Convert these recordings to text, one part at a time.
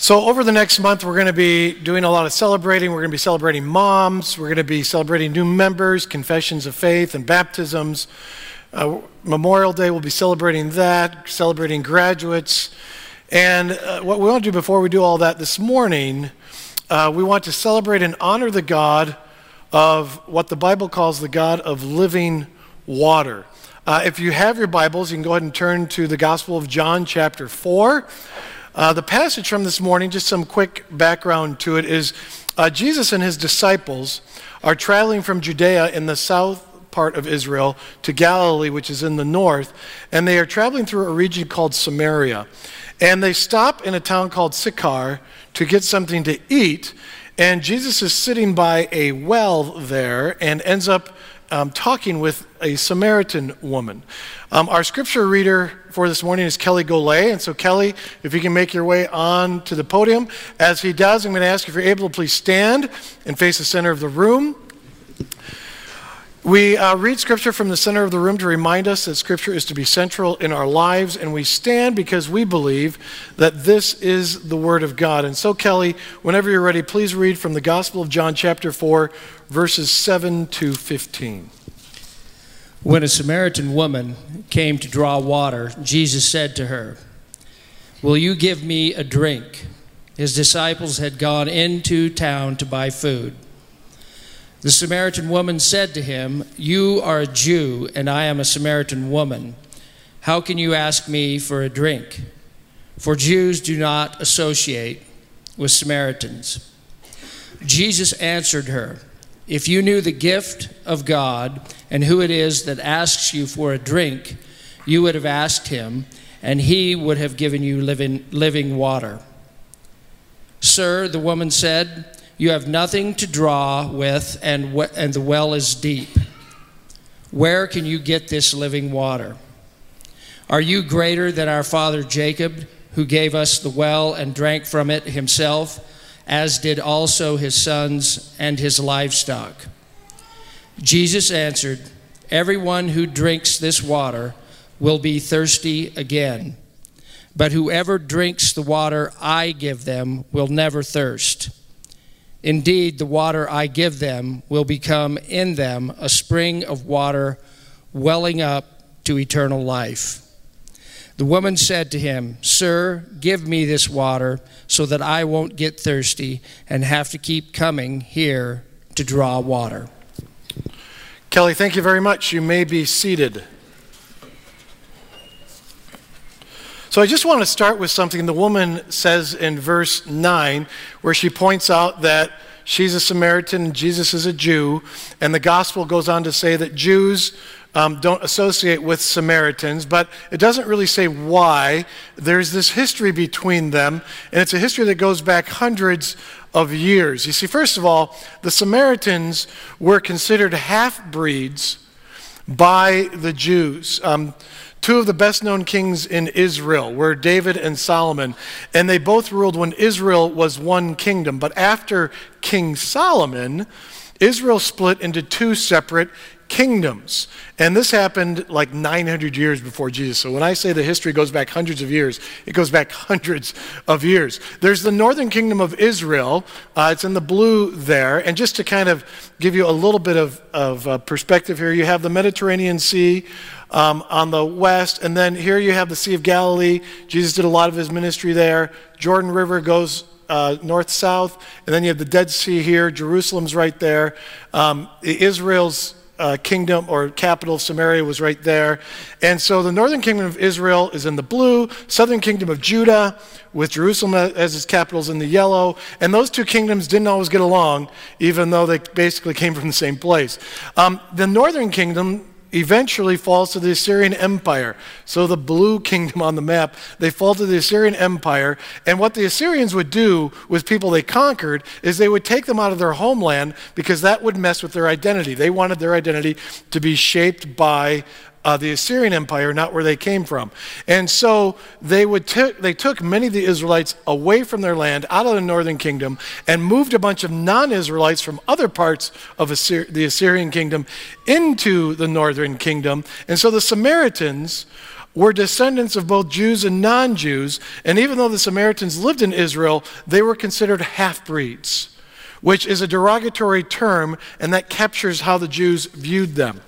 So, over the next month, we're going to be doing a lot of celebrating. We're going to be celebrating moms. We're going to be celebrating new members, confessions of faith, and baptisms. Uh, Memorial Day, we'll be celebrating that, celebrating graduates. And uh, what we want to do before we do all that this morning, uh, we want to celebrate and honor the God of what the Bible calls the God of living water. Uh, if you have your Bibles, you can go ahead and turn to the Gospel of John, chapter 4. Uh, the passage from this morning, just some quick background to it, is uh, Jesus and his disciples are traveling from Judea in the south part of Israel to Galilee, which is in the north, and they are traveling through a region called Samaria. And they stop in a town called Sychar to get something to eat, and Jesus is sitting by a well there and ends up um, talking with a Samaritan woman. Um, our scripture reader for this morning is Kelly Golay. And so, Kelly, if you can make your way on to the podium. As he does, I'm going to ask if you're able to please stand and face the center of the room. We uh, read scripture from the center of the room to remind us that scripture is to be central in our lives, and we stand because we believe that this is the word of God. And so, Kelly, whenever you're ready, please read from the Gospel of John, chapter 4, verses 7 to 15. When a Samaritan woman came to draw water, Jesus said to her, Will you give me a drink? His disciples had gone into town to buy food. The Samaritan woman said to him, You are a Jew, and I am a Samaritan woman. How can you ask me for a drink? For Jews do not associate with Samaritans. Jesus answered her, If you knew the gift of God and who it is that asks you for a drink, you would have asked him, and he would have given you living, living water. Sir, the woman said, you have nothing to draw with, and, and the well is deep. Where can you get this living water? Are you greater than our father Jacob, who gave us the well and drank from it himself, as did also his sons and his livestock? Jesus answered, Everyone who drinks this water will be thirsty again. But whoever drinks the water I give them will never thirst. Indeed, the water I give them will become in them a spring of water welling up to eternal life. The woman said to him, Sir, give me this water so that I won't get thirsty and have to keep coming here to draw water. Kelly, thank you very much. You may be seated. So I just want to start with something the woman says in verse 9, where she points out that she's a Samaritan and Jesus is a Jew. And the gospel goes on to say that Jews um, don't associate with Samaritans, but it doesn't really say why. There's this history between them, and it's a history that goes back hundreds of years. You see, first of all, the Samaritans were considered half breeds by the Jews. Um, Two of the best known kings in Israel were David and Solomon, and they both ruled when Israel was one kingdom. But after King Solomon, Israel split into two separate kingdoms. And this happened like 900 years before Jesus. So when I say the history goes back hundreds of years, it goes back hundreds of years. There's the northern kingdom of Israel. Uh, it's in the blue there. And just to kind of give you a little bit of, of uh, perspective here, you have the Mediterranean Sea um, on the west. And then here you have the Sea of Galilee. Jesus did a lot of his ministry there. Jordan River goes uh, north south. And then you have the Dead Sea here. Jerusalem's right there. Um, Israel's uh, kingdom or capital of Samaria was right there. And so the northern kingdom of Israel is in the blue, southern kingdom of Judah, with Jerusalem as its capital, is in the yellow. And those two kingdoms didn't always get along, even though they basically came from the same place. Um, the northern kingdom eventually falls to the Assyrian Empire. So the blue kingdom on the map, they fall to the Assyrian Empire. And what the Assyrians would do with people they conquered is they would take them out of their homeland because that would mess with their identity. They wanted their identity to be shaped by uh, the Assyrian Empire, not where they came from. And so they, would t- they took many of the Israelites away from their land, out of the northern kingdom, and moved a bunch of non Israelites from other parts of the Assyrian kingdom into the northern kingdom. And so the Samaritans were descendants of both Jews and non Jews, and even though the Samaritans lived in Israel, they were considered half breeds, which is a derogatory term, and that captures how the Jews viewed them.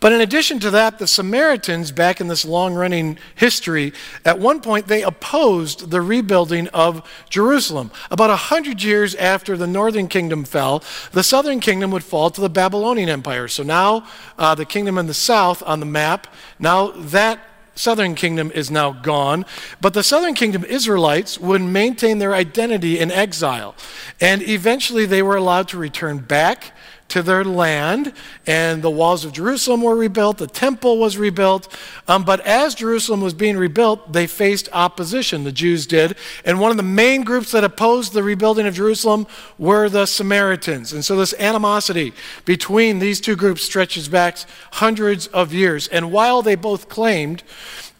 But in addition to that, the Samaritans, back in this long running history, at one point they opposed the rebuilding of Jerusalem. About a hundred years after the northern kingdom fell, the southern kingdom would fall to the Babylonian Empire. So now uh, the kingdom in the south on the map, now that southern kingdom is now gone. But the southern kingdom Israelites would maintain their identity in exile. And eventually they were allowed to return back to their land, and the walls of Jerusalem were rebuilt, the temple was rebuilt. Um, but as Jerusalem was being rebuilt, they faced opposition, the Jews did. And one of the main groups that opposed the rebuilding of Jerusalem were the Samaritans. And so this animosity between these two groups stretches back hundreds of years. And while they both claimed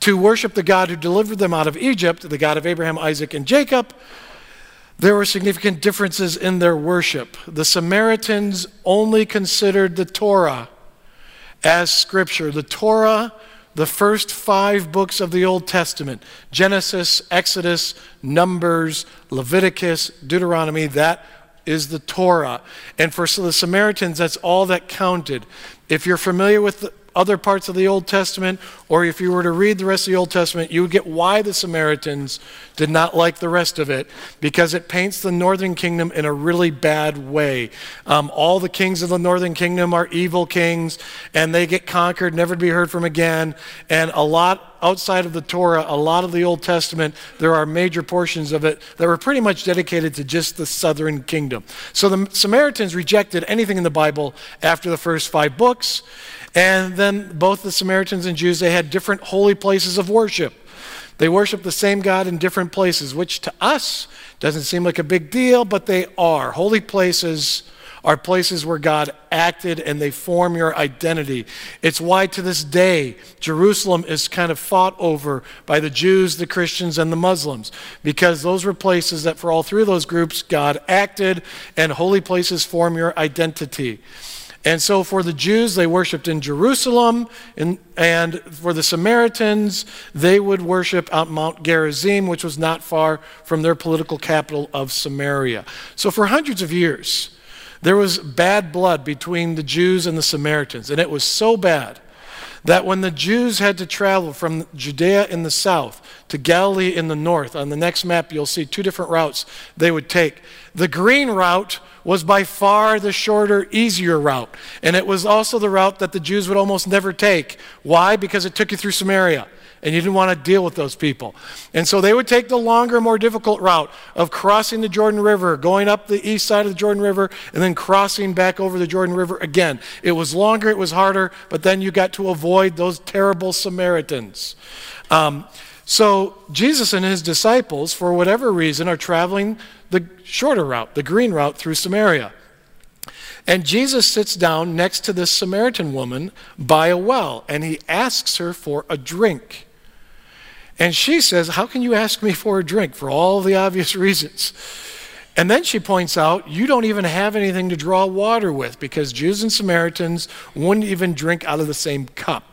to worship the God who delivered them out of Egypt, the God of Abraham, Isaac, and Jacob, there were significant differences in their worship. The Samaritans only considered the Torah as scripture. The Torah, the first five books of the Old Testament Genesis, Exodus, Numbers, Leviticus, Deuteronomy that is the Torah. And for the Samaritans, that's all that counted. If you're familiar with the, other parts of the Old Testament, or if you were to read the rest of the Old Testament, you would get why the Samaritans did not like the rest of it, because it paints the northern kingdom in a really bad way. Um, all the kings of the northern kingdom are evil kings, and they get conquered, never to be heard from again. And a lot outside of the Torah, a lot of the Old Testament, there are major portions of it that were pretty much dedicated to just the southern kingdom. So the Samaritans rejected anything in the Bible after the first five books. And then both the Samaritans and Jews, they had different holy places of worship. They worship the same God in different places, which to us doesn't seem like a big deal, but they are. Holy places are places where God acted and they form your identity. It's why to this day, Jerusalem is kind of fought over by the Jews, the Christians, and the Muslims, because those were places that for all three of those groups, God acted, and holy places form your identity. And so for the Jews, they worshiped in Jerusalem, and, and for the Samaritans, they would worship out Mount Gerizim, which was not far from their political capital of Samaria. So for hundreds of years, there was bad blood between the Jews and the Samaritans, and it was so bad that when the Jews had to travel from Judea in the south to Galilee in the north, on the next map you'll see two different routes they would take. The green route was by far the shorter, easier route. And it was also the route that the Jews would almost never take. Why? Because it took you through Samaria. And you didn't want to deal with those people. And so they would take the longer, more difficult route of crossing the Jordan River, going up the east side of the Jordan River, and then crossing back over the Jordan River again. It was longer, it was harder, but then you got to avoid those terrible Samaritans. Um, so Jesus and his disciples, for whatever reason, are traveling the shorter route, the green route through Samaria. And Jesus sits down next to this Samaritan woman by a well, and he asks her for a drink. And she says, How can you ask me for a drink? For all the obvious reasons. And then she points out, You don't even have anything to draw water with because Jews and Samaritans wouldn't even drink out of the same cup.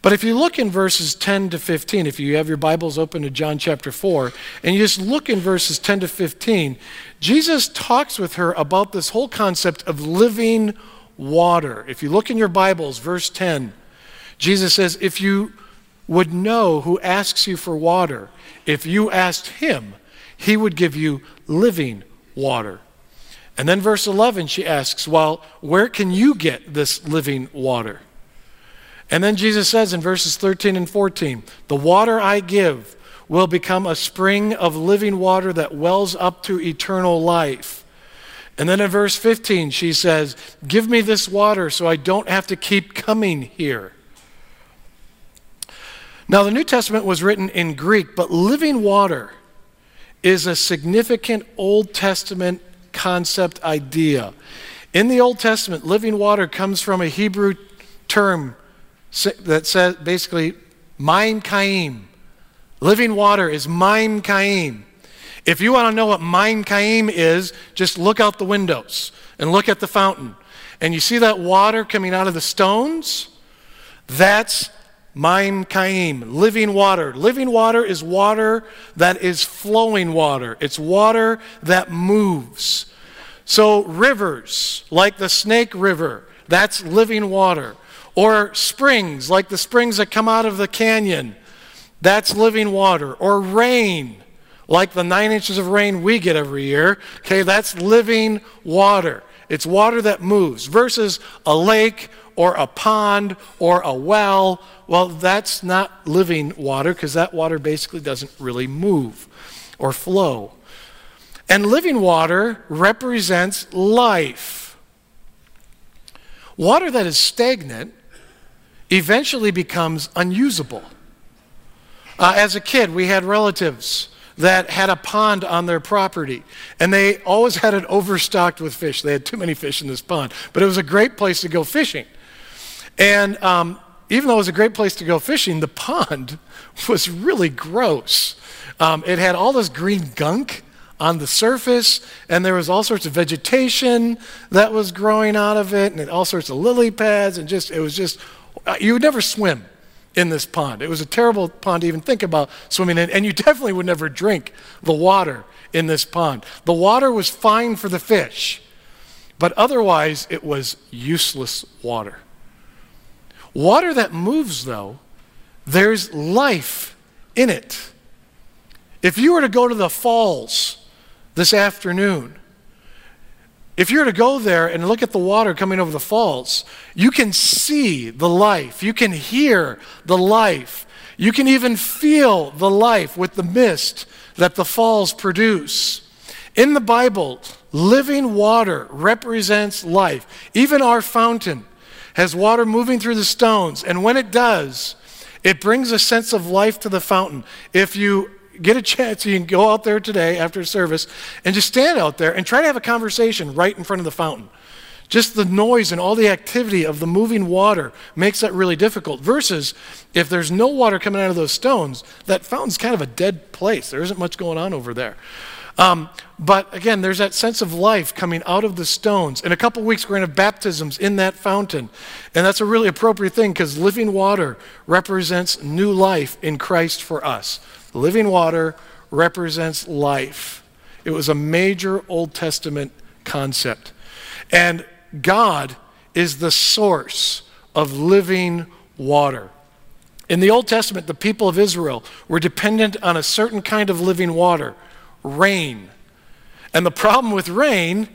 But if you look in verses 10 to 15, if you have your Bibles open to John chapter 4, and you just look in verses 10 to 15, Jesus talks with her about this whole concept of living water. If you look in your Bibles, verse 10, Jesus says, If you would know who asks you for water, if you asked him, he would give you living water. And then verse 11, she asks, Well, where can you get this living water? And then Jesus says in verses 13 and 14, The water I give will become a spring of living water that wells up to eternal life. And then in verse 15, she says, Give me this water so I don't have to keep coming here. Now, the New Testament was written in Greek, but living water is a significant Old Testament concept idea. In the Old Testament, living water comes from a Hebrew term that says basically, Maim Kaim. Living water is Maim Kaim. If you want to know what Maim Kaim is, just look out the windows and look at the fountain. And you see that water coming out of the stones? That's Maim Kaim, living water. Living water is water that is flowing water, it's water that moves. So, rivers, like the Snake River, that's living water. Or springs, like the springs that come out of the canyon, that's living water. Or rain, like the nine inches of rain we get every year, okay, that's living water. It's water that moves versus a lake or a pond or a well. Well, that's not living water because that water basically doesn't really move or flow. And living water represents life. Water that is stagnant eventually becomes unusable. Uh, as a kid, we had relatives that had a pond on their property, and they always had it overstocked with fish. They had too many fish in this pond, but it was a great place to go fishing. And um, even though it was a great place to go fishing, the pond was really gross. Um, it had all this green gunk on the surface, and there was all sorts of vegetation that was growing out of it, and all sorts of lily pads, and just it was just Uh, you would never swim in this pond. It was a terrible pond to even think about swimming in, and you definitely would never drink the water in this pond. The water was fine for the fish, but otherwise it was useless water. Water that moves, though, there's life in it. If you were to go to the falls this afternoon, if you were to go there and look at the water coming over the falls, you can see the life. You can hear the life. You can even feel the life with the mist that the falls produce. In the Bible, living water represents life. Even our fountain has water moving through the stones, and when it does, it brings a sense of life to the fountain. If you get a chance, you can go out there today after service and just stand out there and try to have a conversation right in front of the fountain. Just the noise and all the activity of the moving water makes that really difficult. Versus if there's no water coming out of those stones, that fountain's kind of a dead place. There isn't much going on over there. Um, but again, there's that sense of life coming out of the stones. In a couple weeks, we're going to have baptisms in that fountain. And that's a really appropriate thing because living water represents new life in Christ for us. Living water represents life. It was a major Old Testament concept. And God is the source of living water. In the Old Testament, the people of Israel were dependent on a certain kind of living water rain. And the problem with rain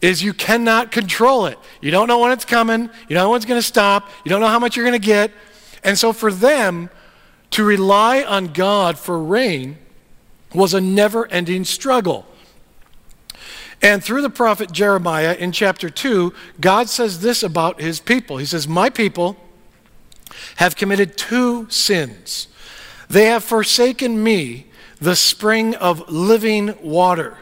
is you cannot control it. You don't know when it's coming, you don't know when it's going to stop, you don't know how much you're going to get. And so for them, to rely on God for rain was a never ending struggle. And through the prophet Jeremiah in chapter 2, God says this about his people. He says, My people have committed two sins. They have forsaken me, the spring of living water,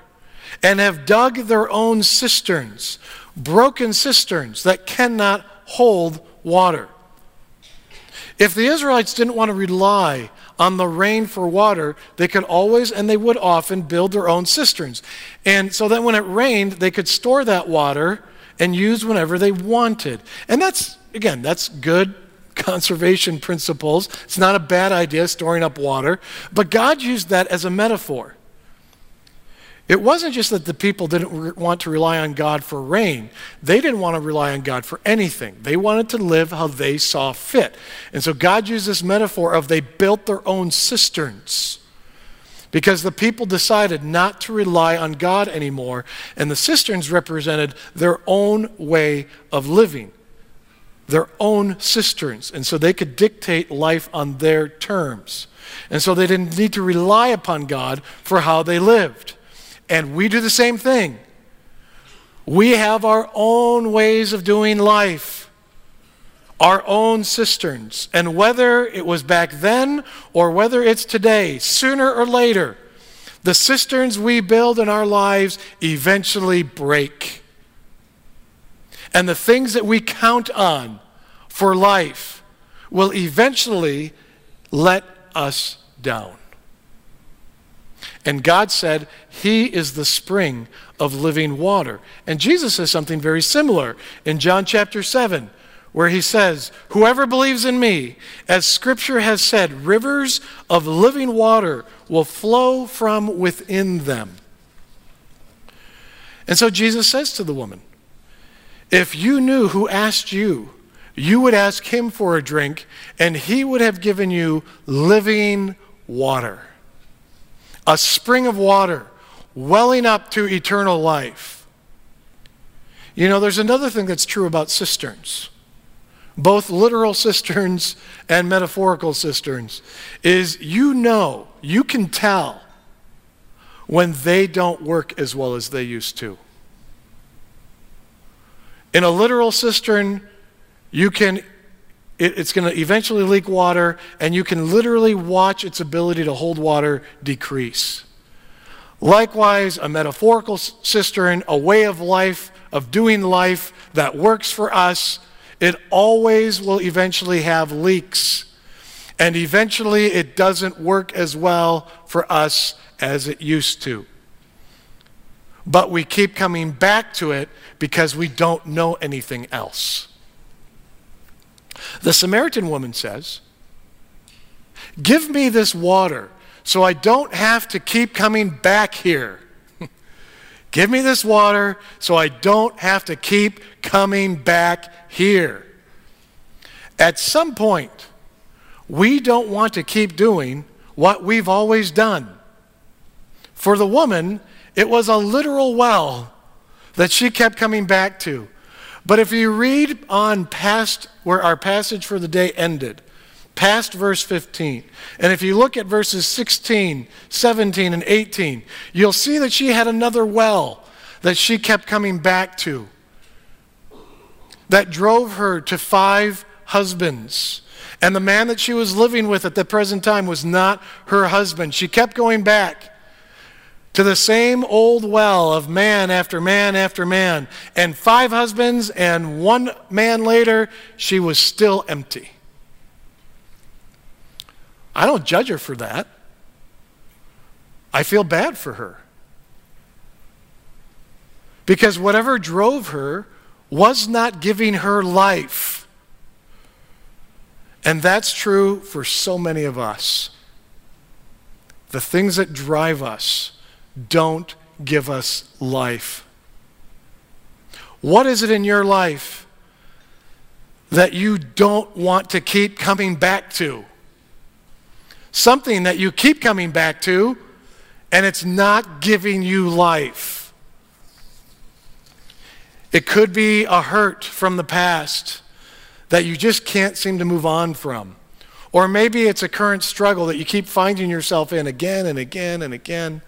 and have dug their own cisterns, broken cisterns that cannot hold water. If the Israelites didn't want to rely on the rain for water, they could always and they would often build their own cisterns. And so that when it rained, they could store that water and use whenever they wanted. And that's, again, that's good conservation principles. It's not a bad idea storing up water. But God used that as a metaphor. It wasn't just that the people didn't want to rely on God for rain. They didn't want to rely on God for anything. They wanted to live how they saw fit. And so God used this metaphor of they built their own cisterns because the people decided not to rely on God anymore. And the cisterns represented their own way of living, their own cisterns. And so they could dictate life on their terms. And so they didn't need to rely upon God for how they lived. And we do the same thing. We have our own ways of doing life, our own cisterns. And whether it was back then or whether it's today, sooner or later, the cisterns we build in our lives eventually break. And the things that we count on for life will eventually let us down. And God said, He is the spring of living water. And Jesus says something very similar in John chapter 7, where he says, Whoever believes in me, as scripture has said, rivers of living water will flow from within them. And so Jesus says to the woman, If you knew who asked you, you would ask him for a drink, and he would have given you living water. A spring of water welling up to eternal life. You know, there's another thing that's true about cisterns both literal cisterns and metaphorical cisterns, is you know, you can tell when they don't work as well as they used to. In a literal cistern, you can it, it's going to eventually leak water, and you can literally watch its ability to hold water decrease. Likewise, a metaphorical cistern, a way of life, of doing life that works for us, it always will eventually have leaks. And eventually it doesn't work as well for us as it used to. But we keep coming back to it because we don't know anything else. The Samaritan woman says, Give me this water so I don't have to keep coming back here. Give me this water so I don't have to keep coming back here. At some point, we don't want to keep doing what we've always done. For the woman, it was a literal well that she kept coming back to. But if you read on past where our passage for the day ended, past verse 15, and if you look at verses 16, 17, and 18, you'll see that she had another well that she kept coming back to that drove her to five husbands. And the man that she was living with at the present time was not her husband. She kept going back to the same old well of man after man after man. And five husbands and one man later, she was still empty. I don't judge her for that. I feel bad for her. Because whatever drove her was not giving her life. And that's true for so many of us. The things that drive us don't give us life. What is it in your life that you don't want to keep coming back to? Something that you keep coming back to, and it's not giving you life. It could be a hurt from the past that you just can't seem to move on from. Or maybe it's a current struggle that you keep finding yourself in again and again and again.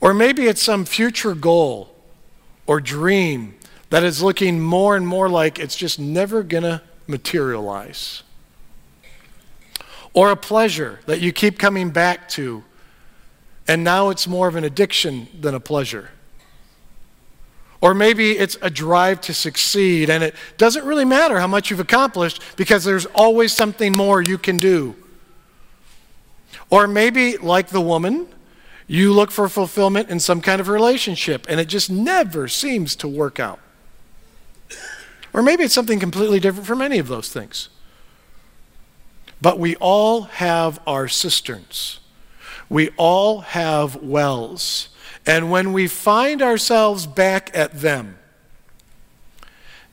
Or maybe it's some future goal or dream that is looking more and more like it's just never going to materialize. Or a pleasure that you keep coming back to, and now it's more of an addiction than a pleasure. Or maybe it's a drive to succeed, and it doesn't really matter how much you've accomplished because there's always something more you can do. Or maybe, like the woman, you look for fulfillment in some kind of relationship, and it just never seems to work out. Or maybe it's something completely different from any of those things. But we all have our cisterns. We all have wells. And when we find ourselves back at them,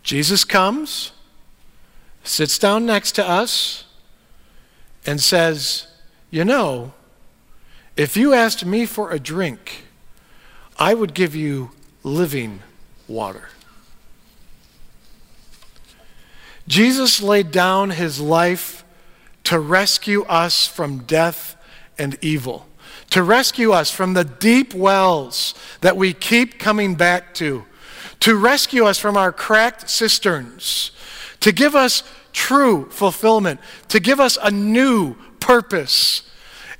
Jesus comes, sits down next to us, and says, You know, if you asked me for a drink, I would give you living water. Jesus laid down his life to rescue us from death and evil to rescue us from the deep wells that we keep coming back to, to rescue us from our cracked cisterns, to give us true fulfillment, to give us a new purpose.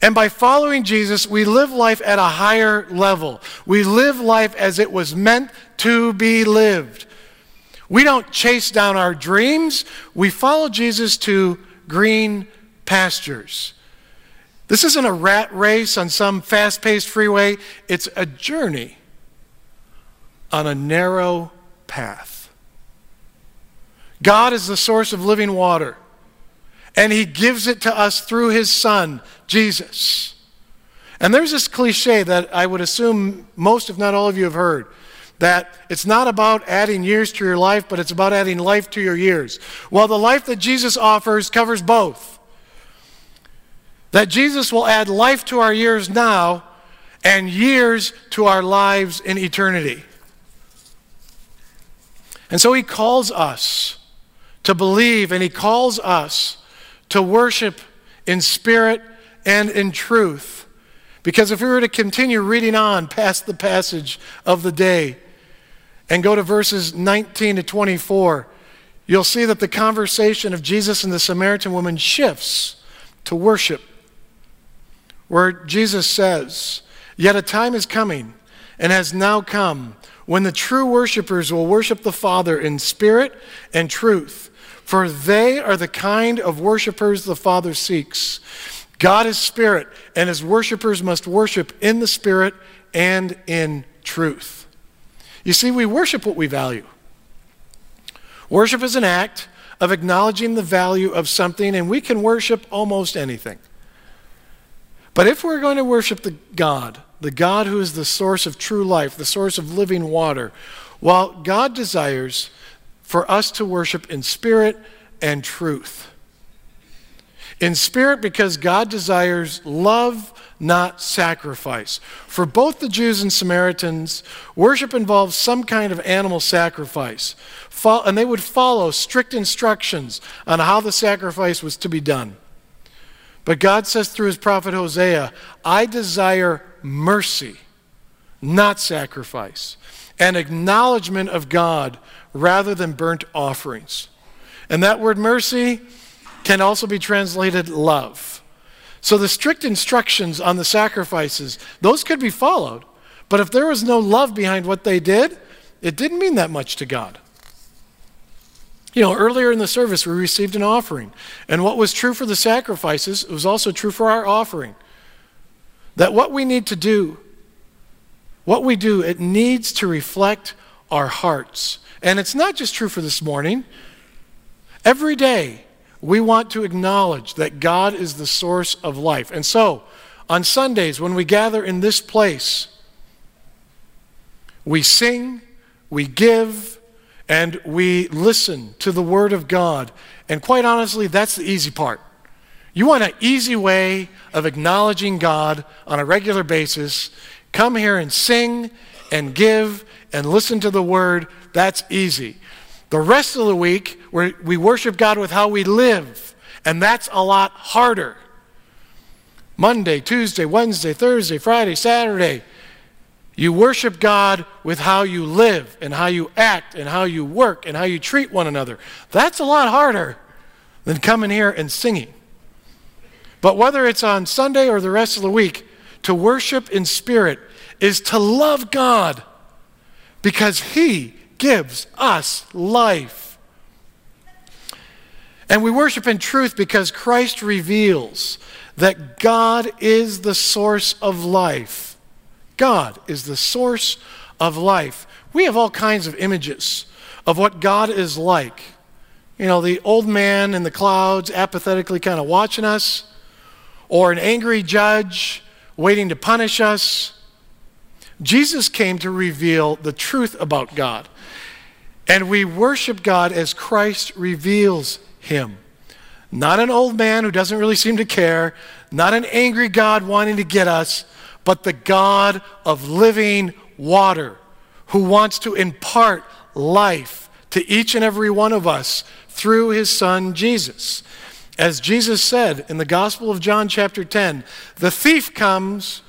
And by following Jesus, we live life at a higher level. We live life as it was meant to be lived. We don't chase down our dreams, we follow Jesus to green pastures. This isn't a rat race on some fast paced freeway, it's a journey on a narrow path. God is the source of living water, and He gives it to us through His Son, Jesus. And there's this cliche that I would assume most, if not all of you, have heard that it's not about adding years to your life, but it's about adding life to your years. Well, the life that Jesus offers covers both. That Jesus will add life to our years now and years to our lives in eternity. And so he calls us to believe and he calls us to worship in spirit and in truth. Because if we were to continue reading on past the passage of the day and go to verses 19 to 24, you'll see that the conversation of Jesus and the Samaritan woman shifts to worship, where Jesus says, Yet a time is coming and has now come when the true worshipers will worship the Father in spirit and truth, for they are the kind of worshipers the Father seeks. God is spirit, and his worshipers must worship in the spirit and in truth. You see, we worship what we value. Worship is an act of acknowledging the value of something, and we can worship almost anything. But if we're going to worship the God the God who is the source of true life, the source of living water, while God desires for us to worship in spirit and truth. In spirit, because God desires love, not sacrifice. For both the Jews and Samaritans, worship involves some kind of animal sacrifice. And they would follow strict instructions on how the sacrifice was to be done. But God says through his prophet Hosea, I desire mercy, not sacrifice, and acknowledgement of God rather than burnt offerings. And that word mercy can also be translated love. So the strict instructions on the sacrifices, those could be followed. But if there was no love behind what they did, it didn't mean that much to God. You know, earlier in the service, we received an offering. And what was true for the sacrifices it was also true for our offering. That what we need to do, what we do, it needs to reflect our hearts. And it's not just true for this morning. Every day, we want to acknowledge that God is the source of life. And so, on Sundays, when we gather in this place, we sing, we give, and we listen to the Word of God. And quite honestly, that's the easy part. You want an easy way of acknowledging God on a regular basis. Come here and sing and give and listen to the Word. That's easy. The rest of the week, we worship God with how we live, and that's a lot harder. Monday, Tuesday, Wednesday, Thursday, Friday, Saturday. You worship God with how you live and how you act and how you work and how you treat one another. That's a lot harder than coming here and singing. But whether it's on Sunday or the rest of the week, to worship in spirit is to love God because He gives us life. And we worship in truth because Christ reveals that God is the source of life. God is the source of life. We have all kinds of images of what God is like. You know, the old man in the clouds apathetically kind of watching us, or an angry judge waiting to punish us. Jesus came to reveal the truth about God. And we worship God as Christ reveals him. Not an old man who doesn't really seem to care, not an angry God wanting to get us, but the God of living water who wants to impart life to each and every one of us through his son Jesus. As Jesus said in the Gospel of John, chapter 10, the thief comes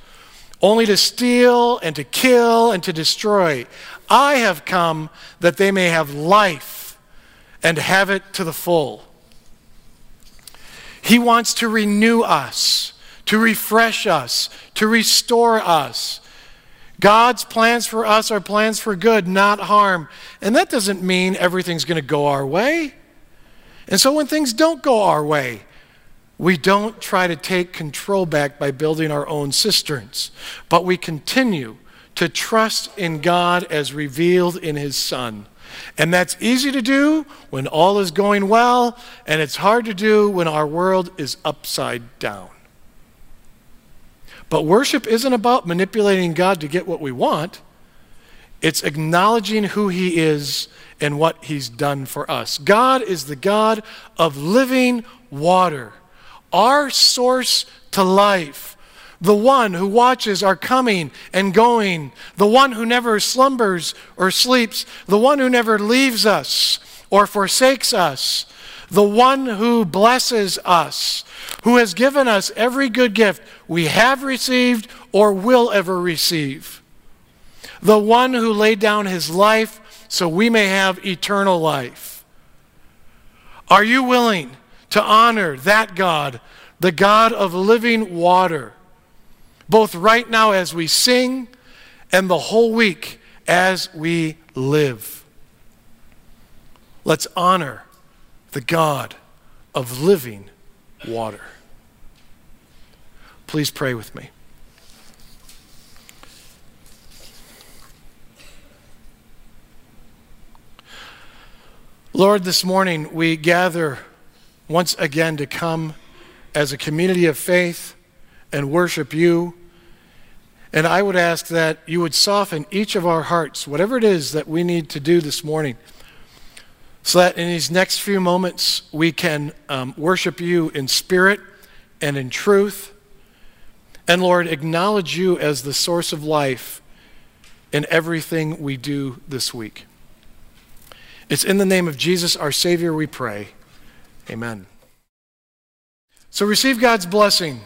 only to steal and to kill and to destroy. I have come that they may have life and have it to the full. He wants to renew us to refresh us, to restore us. God's plans for us are plans for good, not harm. And that doesn't mean everything's going to go our way. And so when things don't go our way, we don't try to take control back by building our own cisterns, but we continue to trust in God as revealed in His Son. And that's easy to do when all is going well, and it's hard to do when our world is upside down. But worship isn't about manipulating God to get what we want, it's acknowledging who He is and what He's done for us. God is the God of living water, our source to life the one who watches our coming and going, the one who never slumbers or sleeps, the one who never leaves us or forsakes us, the one who blesses us, who has given us every good gift we have received or will ever receive, the one who laid down his life so we may have eternal life. Are you willing to honor that God, the God of living water? Both right now as we sing and the whole week as we live. Let's honor the God of living water. Please pray with me. Lord, this morning we gather once again to come as a community of faith and worship you. And I would ask that you would soften each of our hearts, whatever it is that we need to do this morning, so that in these next few moments we can um, worship you in spirit and in truth. And Lord, acknowledge you as the source of life in everything we do this week. It's in the name of Jesus, our Savior, we pray. Amen. So receive God's blessing.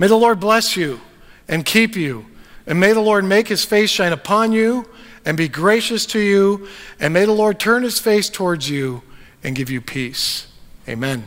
May the Lord bless you and keep you. And may the Lord make his face shine upon you and be gracious to you. And may the Lord turn his face towards you and give you peace. Amen.